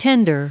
Tender.